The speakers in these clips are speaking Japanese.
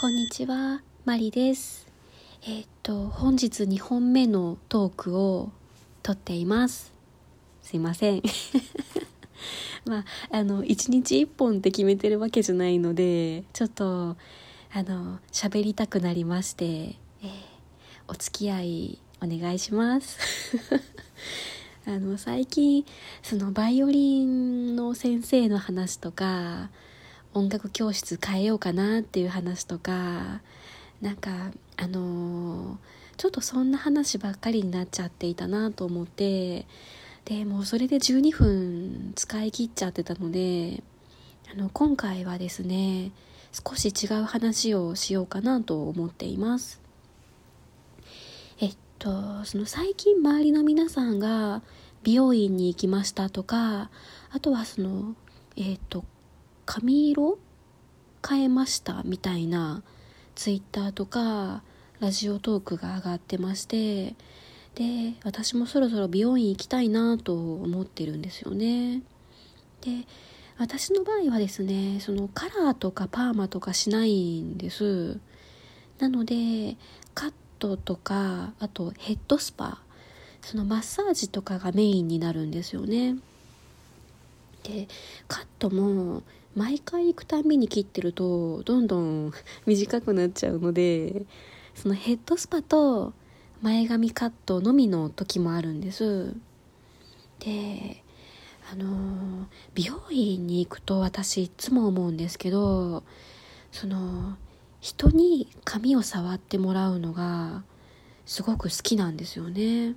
こんにちは、マリです。えーっと、本日2本目のトークを撮っています。すいません。まあ、あの、1日1本って決めてるわけじゃないので、ちょっと、あの、喋りたくなりまして、えーお付き合いお願いします。あの、最近、その、バイオリンの先生の話とか、音楽教室変えようかなっていう話とかなんかあのーちょっとそんな話ばっかりになっちゃっていたなと思ってでもうそれで12分使い切っちゃってたのであの今回はですね少し違う話をしようかなと思っています。えっとその最近周りの皆さんが美容院に行きましたとかあとはそのえっと髪色変えましたみたいなツイッターとかラジオトークが上がってましてで私もそろそろ美容院行きたいなと思ってるんですよね。で私の場合はですねそのカラーとかパーマとかしないんです。なのでカットとかあとヘッドスパそのマッサージとかがメインになるんですよね。でカットも毎回行くたんびに切ってるとどんどん 短くなっちゃうのでそのヘッドスパと前髪カットのみの時もあるんです。であの美容院に行くと私いつも思うんですけどその人に髪を触ってもらうのがすごく好きなんですよね。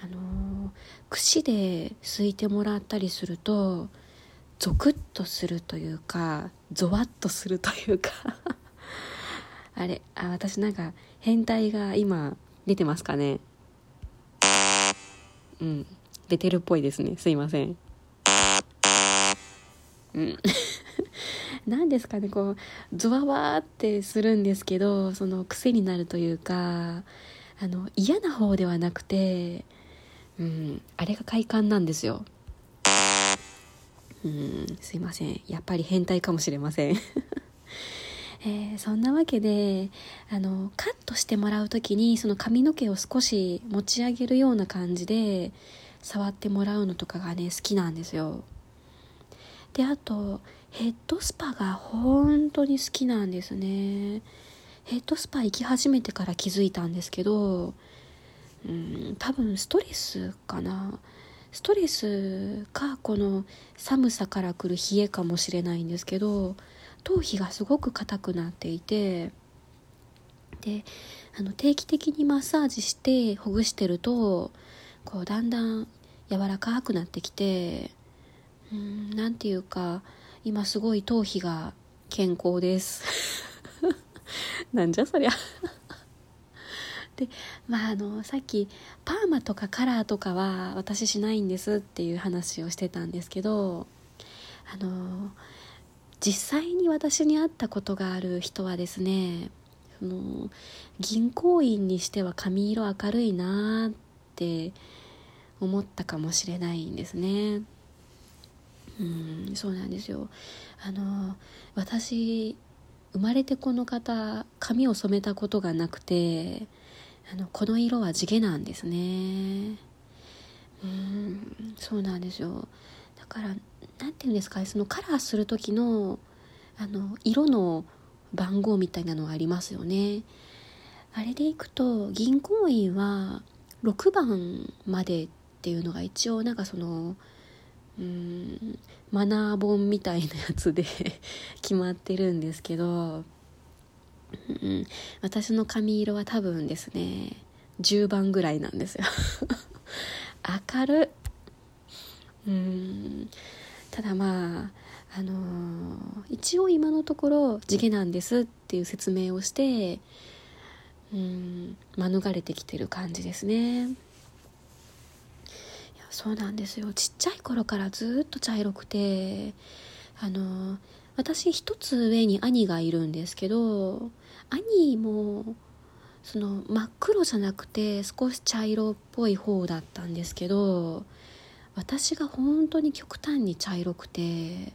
あの櫛で拭いてもらったりするとゾクッとするというかゾワッとするというか。あれあ私なんか変態が今出てますかね？うん。出てるっぽいですね。すいません。うん。何ですかねこうゾワワーってするんですけどその癖になるというかあの嫌な方ではなくてうん。あれが快感なんですよ。うん。すいません。やっぱり変態かもしれません。えーそんなわけであのカットしてもらう時にその髪の毛を少し持ち上げるような感じで触ってもらうのとかがね好きなんですよ。であとヘッドスパが本当に好きなんですね。ヘッドスパ行き始めてから気づいたんですけどうん多分ストレスかな。ストレスかこの寒さから来る冷えかもしれないんですけど頭皮がすごく硬くなっていてであの定期的にマッサージしてほぐしてるとこうだんだん柔らかくなってきてうんなんていうか今すごい頭皮が健康です。なんじゃそりゃ。でまああのさっきパーマとかカラーとかは私しないんですっていう話をしてたんですけどあの実際に私に会ったことがある人はですねその銀行員にしては髪色明るいなって思ったかもしれないんですね。うんそうなんですよ。あの私生まれてこの方髪を染めたことがなくてあのこの色は地毛なんですね。うんそうなんですよ。だからなんていうんですかそのカラーする時のあの色の番号みたいなのがありますよね。あれでいくと銀行員は6番までっていうのが一応なんかそのうんマナー本みたいなやつで 決まってるんですけど、うん、私の髪色は多分ですね10番ぐらいなんですよ。明るうん。ただまああのー一応今のところ地毛なんですっていう説明をしてうん免れてきてる感じですね。いやそうなんですよ。ちっちゃい頃からずっと茶色くてあのー私一つ上に兄がいるんですけど兄もその真っ黒じゃなくて少し茶色っぽい方だったんですけど私が本当に極端に茶色くて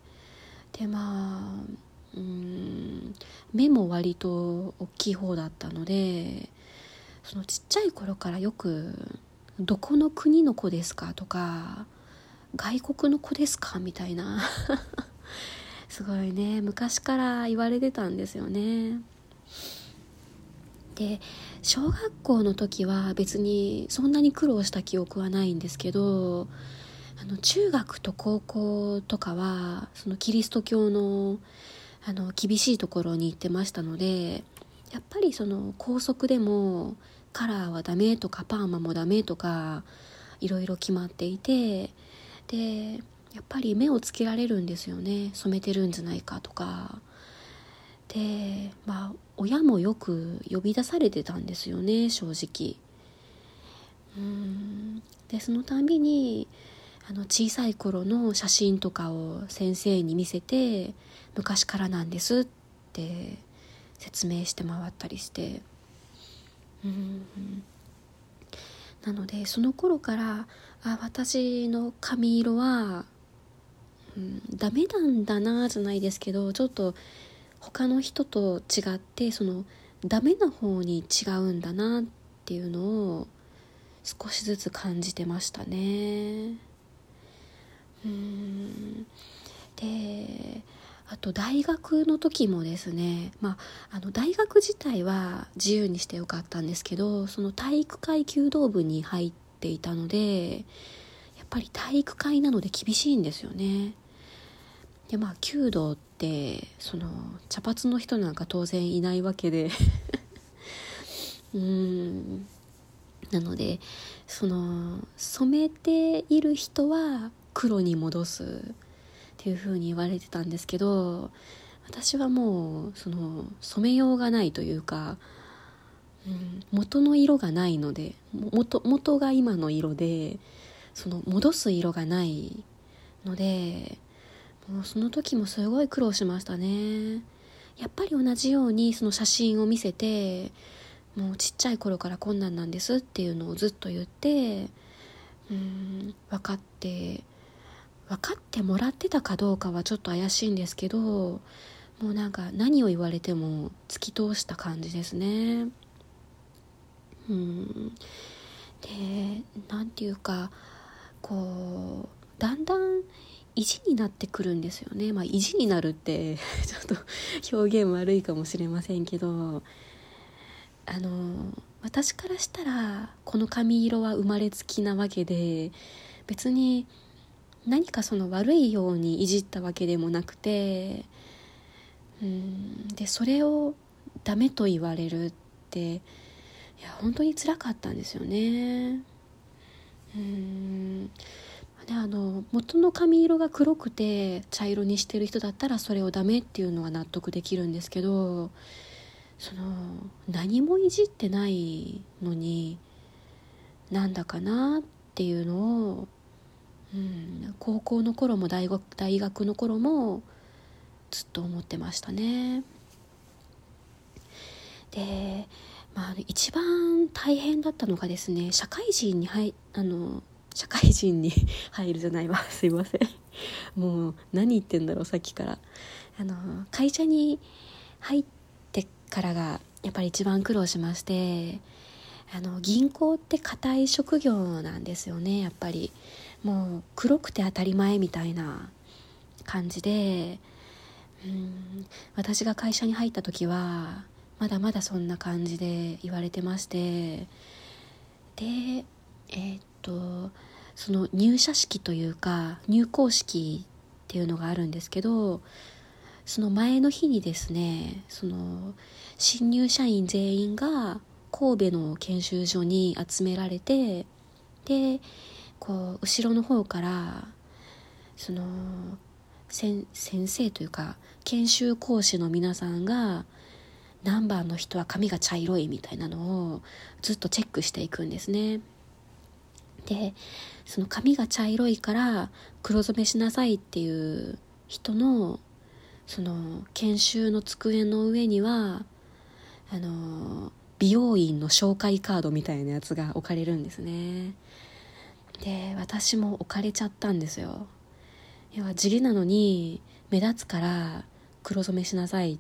でまあうん目も割と大きい方だったのでそのちっちゃい頃からよく「どこの国の子ですか?」とか「外国の子ですか?」みたいなすごいね昔から言われてたんですよね。で小学校の時は別にそんなに苦労した記憶はないんですけどあの中学と高校とかはそのキリスト教のあの厳しいところに行ってましたのでやっぱりその校則でもカラーはダメとかパーマもダメとかいろいろ決まっていてでやっぱり目をつけられるんですよね。染めてるんじゃないかとか。でまあ親もよく呼び出されてたんですよね正直。うん。でそのたんびにあの小さい頃の写真とかを先生に見せて昔からなんですって説明して回ったりして。うん。なのでその頃からあ私の髪色は、うん、ダメなんだなじゃないですけどちょっと他の人と違ってそのダメな方に違うんだなっていうのを少しずつ感じてましたね。うん。であと大学の時もですねまああの大学自体は自由にしてよかったんですけどその体育会弓道部に入っていたのでやっぱり体育会なので厳しいんですよね。でまあ弓道ってその茶髪の人なんか当然いないわけで。うん。なのでその染めている人は黒に戻す。っていう風に言われてたんですけど私はもうその染めようがないというか、うん、元の色がないので元元が今の色でその戻す色がないのでもうその時もすごい苦労しましたね。やっぱり同じようにその写真を見せてもうちっちゃい頃からこんなんなんですっていうのをずっと言ってうん分かって分かってもらってたかどうかはちょっと怪しいんですけどもうなんか何を言われても突き通した感じですね。うん。で何て言うかこうだんだん意地になってくるんですよね。まあ意地になるって ちょっと表現悪いかもしれませんけどあの私からしたらこの髪色は生まれつきなわけで別に何かその悪いようにいじったわけでもなくてうんでそれをダメと言われるっていや本当につらかったんですよね。うん。であの元の髪色が黒くて茶色にしてる人だったらそれをダメっていうのは納得できるんですけどその何もいじってないのになんだかなっていうのを、うん、高校の頃も大学大学の頃もずっと思ってましたね。で、まあ、一番大変だったのがですね社会人に入あの社会人に 入るじゃないわ。すいません。もう何言ってんだろうさっきから。あの会社に入ってからがやっぱり一番苦労しましてあの銀行って硬い職業なんですよねやっぱり。もう黒くて当たり前みたいな感じでうん私が会社に入った時はまだまだそんな感じで言われてまして。でえー、っとその入社式というか入校式っていうのがあるんですけどその前の日にですねその新入社員全員が神戸の研修所に集められてでこう後ろの方からその先生というか研修講師の皆さんが何番の人は髪が茶色いみたいなのをずっとチェックしていくんですね。でその髪が茶色いから黒染めしなさいっていう人のその研修の机の上にはあの美容院の紹介カードみたいなやつが置かれるんですね。で私も置かれちゃったんですよ。要は地毛なのに目立つから黒染めしなさいっ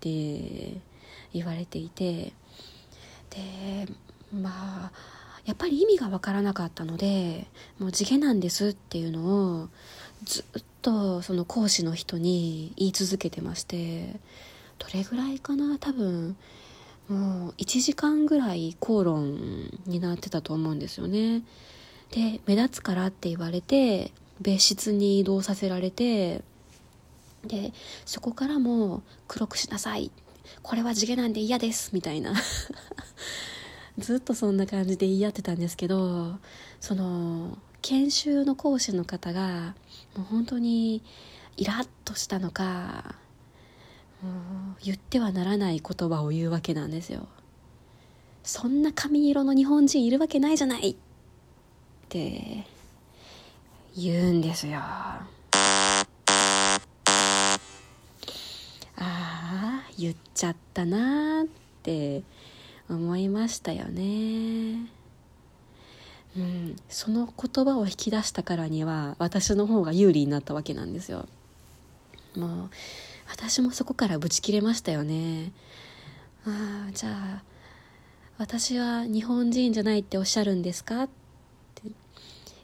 て言われていて。でまあやっぱり意味が分からなかったのでもう地毛なんですっていうのをずっとその講師の人に言い続けてましてどれぐらいかな多分もう1時間ぐらい口論になってたと思うんですよね。で目立つからって言われて別室に移動させられてでそこからも黒くしなさい。これは地毛なんで嫌ですみたいな。ずっとそんな感じで言い合ってたんですけどその研修の講師の方がもう本当にイラッとしたのか言ってはならない言葉を言うわけなんですよ。そんな髪色の日本人いるわけないじゃないって言うんですよ。ああ言っちゃったなーって思いましたよね。うん。その言葉を引き出したからには私の方が有利になったわけなんですよ。もう私もそこからブチ切れましたよね。ああじゃあ私は日本人じゃないっておっしゃるんですか？って。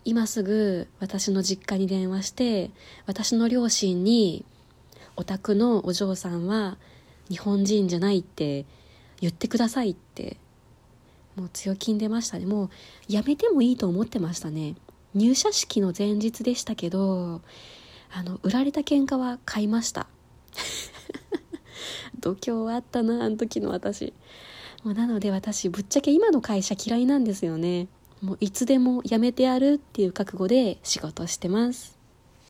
今すぐ私の実家に電話して私の両親にお宅のお嬢さんは日本人じゃないって言ってくださいってもう強気に出ましたね。もうやめてもいいと思ってましたね。入社式の前日でしたけどあの売られた喧嘩は買いました。度胸あったなあの時の私。もうなので私ぶっちゃけ今の会社嫌いなんですよね。もういつでも辞めてやるっていう覚悟で仕事してます。